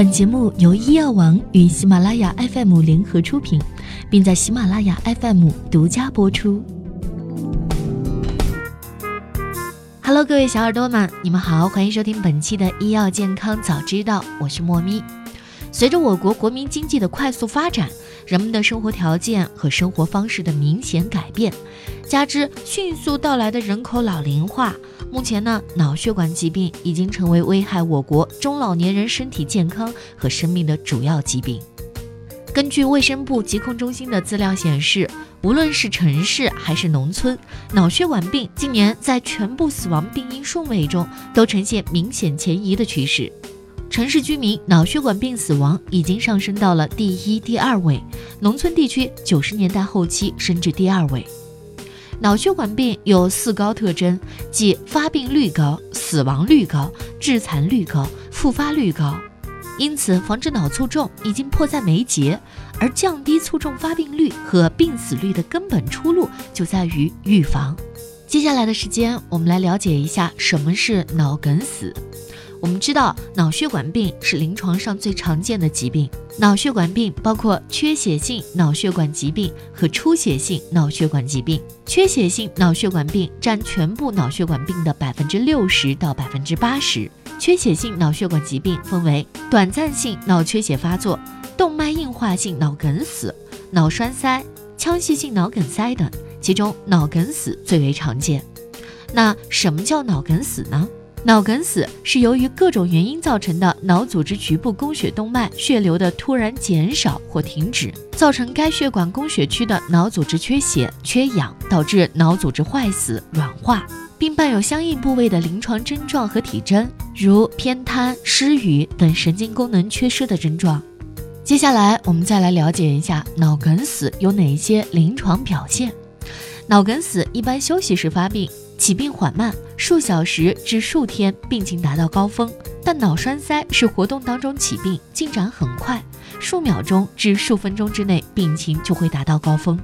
本节目由医药王与喜马拉雅 FM 联合出品，并在喜马拉雅 FM 独家播出。Hello，各位小耳朵们，你们好，欢迎收听本期的医药健康早知道，我是莫咪。随着我国国民经济的快速发展，人们的生活条件和生活方式的明显改变，加之迅速到来的人口老龄化。目前呢，脑血管疾病已经成为危害我国中老年人身体健康和生命的主要疾病。根据卫生部疾控中心的资料显示，无论是城市还是农村，脑血管病近年在全部死亡病因顺位中都呈现明显前移的趋势。城市居民脑血管病死亡已经上升到了第一、第二位，农村地区九十年代后期升至第二位。脑血管病有四高特征，即发病率高、死亡率高、致残率高、复发率高。因此，防治脑卒中已经迫在眉睫。而降低卒中发病率和病死率的根本出路就在于预防。接下来的时间，我们来了解一下什么是脑梗死。我们知道，脑血管病是临床上最常见的疾病。脑血管病包括缺血性脑血管疾病和出血性脑血管疾病。缺血性脑血管病占全部脑血管病的百分之六十到百分之八十。缺血性脑血管疾病分为短暂性脑缺血发作、动脉硬化性脑梗死、脑栓塞、腔隙性脑梗塞等，其中脑梗死最为常见。那什么叫脑梗死呢？脑梗死是由于各种原因造成的脑组织局部供血动脉血流的突然减少或停止，造成该血管供血区的脑组织缺血、缺氧，导致脑组织坏死、软化，并伴有相应部位的临床症状和体征，如偏瘫、失语等神经功能缺失的症状。接下来，我们再来了解一下脑梗死有哪些临床表现。脑梗死一般休息时发病。起病缓慢，数小时至数天病情达到高峰，但脑栓塞是活动当中起病，进展很快，数秒钟至数分钟之内病情就会达到高峰。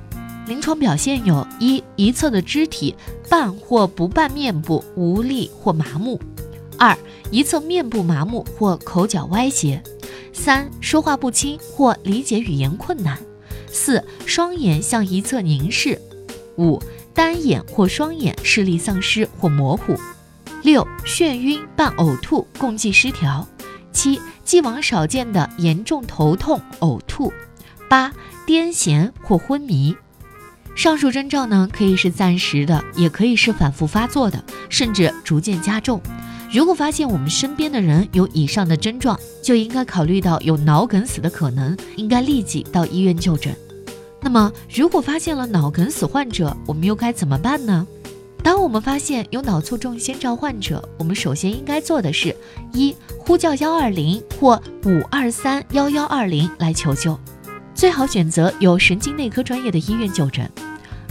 临床表现有一一侧的肢体半或不半面部无力或麻木；二一侧面部麻木或口角歪斜；三说话不清或理解语言困难；四双眼向一侧凝视；五。单眼或双眼视力丧失或模糊，六眩晕伴呕吐共济失调，七既往少见的严重头痛呕吐，八癫痫或昏迷。上述征兆呢，可以是暂时的，也可以是反复发作的，甚至逐渐加重。如果发现我们身边的人有以上的症状，就应该考虑到有脑梗死的可能，应该立即到医院就诊。那么，如果发现了脑梗死患者，我们又该怎么办呢？当我们发现有脑卒中先兆患者，我们首先应该做的是：一、呼叫幺二零或五二三幺幺二零来求救，最好选择有神经内科专业的医院就诊；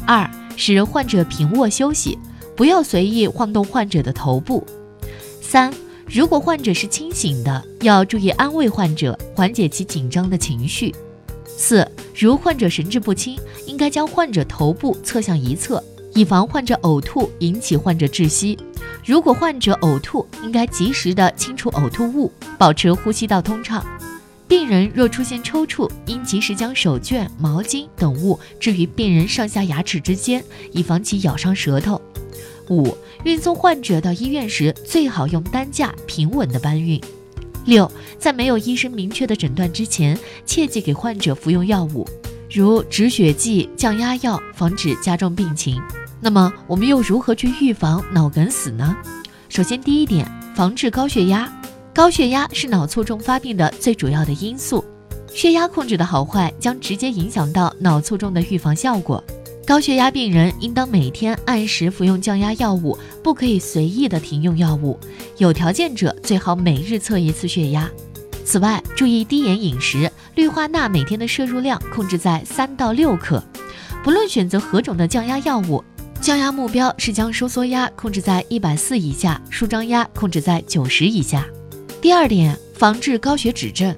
二、使患者平卧休息，不要随意晃动患者的头部；三、如果患者是清醒的，要注意安慰患者，缓解其紧张的情绪。四，如患者神志不清，应该将患者头部侧向一侧，以防患者呕吐引起患者窒息。如果患者呕吐，应该及时的清除呕吐物，保持呼吸道通畅。病人若出现抽搐，应及时将手绢、毛巾等物置于病人上下牙齿之间，以防其咬伤舌头。五，运送患者到医院时，最好用担架平稳的搬运。六，在没有医生明确的诊断之前，切忌给患者服用药物，如止血剂、降压药，防止加重病情。那么，我们又如何去预防脑梗死呢？首先，第一点，防治高血压。高血压是脑卒中发病的最主要的因素，血压控制的好坏将直接影响到脑卒中的预防效果。高血压病人应当每天按时服用降压药物，不可以随意的停用药物。有条件者最好每日测一次血压。此外，注意低盐饮食，氯化钠每天的摄入量控制在三到六克。不论选择何种的降压药物，降压目标是将收缩压控制在一百四以下，舒张压控制在九十以下。第二点，防治高血脂症，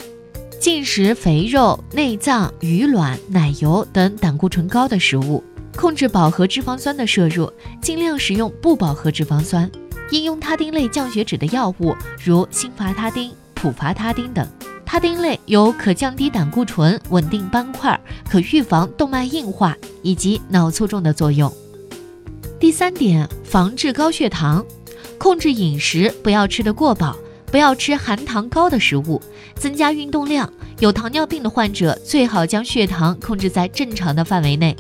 禁食肥肉、内脏、鱼卵、奶油等胆固醇高的食物。控制饱和脂肪酸的摄入，尽量使用不饱和脂肪酸。应用他汀类降血脂的药物，如辛伐他汀、普伐他汀等。他汀类有可降低胆固醇、稳定斑块、可预防动脉硬化以及脑卒中的作用。第三点，防治高血糖，控制饮食，不要吃得过饱，不要吃含糖高的食物，增加运动量。有糖尿病的患者最好将血糖控制在正常的范围内。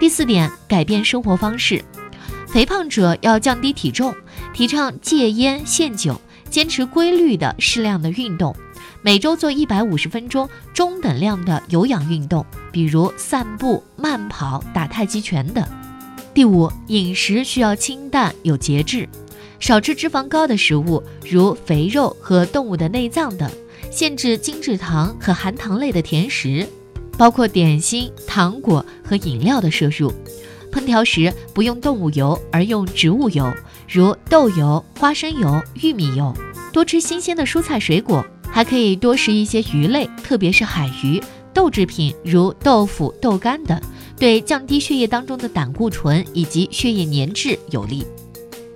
第四点，改变生活方式，肥胖者要降低体重，提倡戒烟限酒，坚持规律的适量的运动，每周做一百五十分钟中等量的有氧运动，比如散步、慢跑、打太极拳等。第五，饮食需要清淡有节制，少吃脂肪高的食物，如肥肉和动物的内脏等，限制精制糖和含糖类的甜食，包括点心、糖果和饮料的摄入。烹调时不用动物油，而用植物油，如豆油、花生油、玉米油。多吃新鲜的蔬菜水果，还可以多食一些鱼类，特别是海鱼、豆制品如豆腐、豆干等。对降低血液当中的胆固醇以及血液粘滞有利。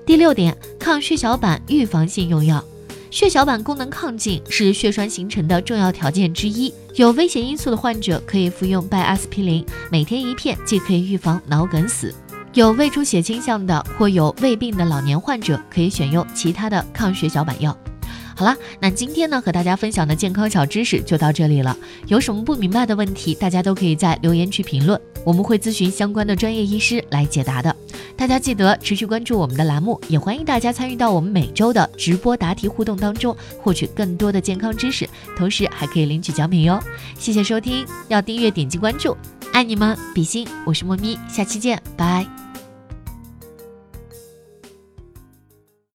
第六点，抗血小板预防性用药。血小板功能亢进是血栓形成的重要条件之一。有危险因素的患者可以服用拜阿司匹林，每天一片，既可以预防脑梗死。有胃出血倾向的或有胃病的老年患者可以选用其他的抗血小板药。好了，那今天呢和大家分享的健康小知识就到这里了。有什么不明白的问题，大家都可以在留言区评论。我们会咨询相关的专业医师来解答的。大家记得持续关注我们的栏目，也欢迎大家参与到我们每周的直播答题互动当中，获取更多的健康知识，同时还可以领取奖品哟。谢谢收听，要订阅点击关注，爱你们，比心，我是莫咪，下期见，拜。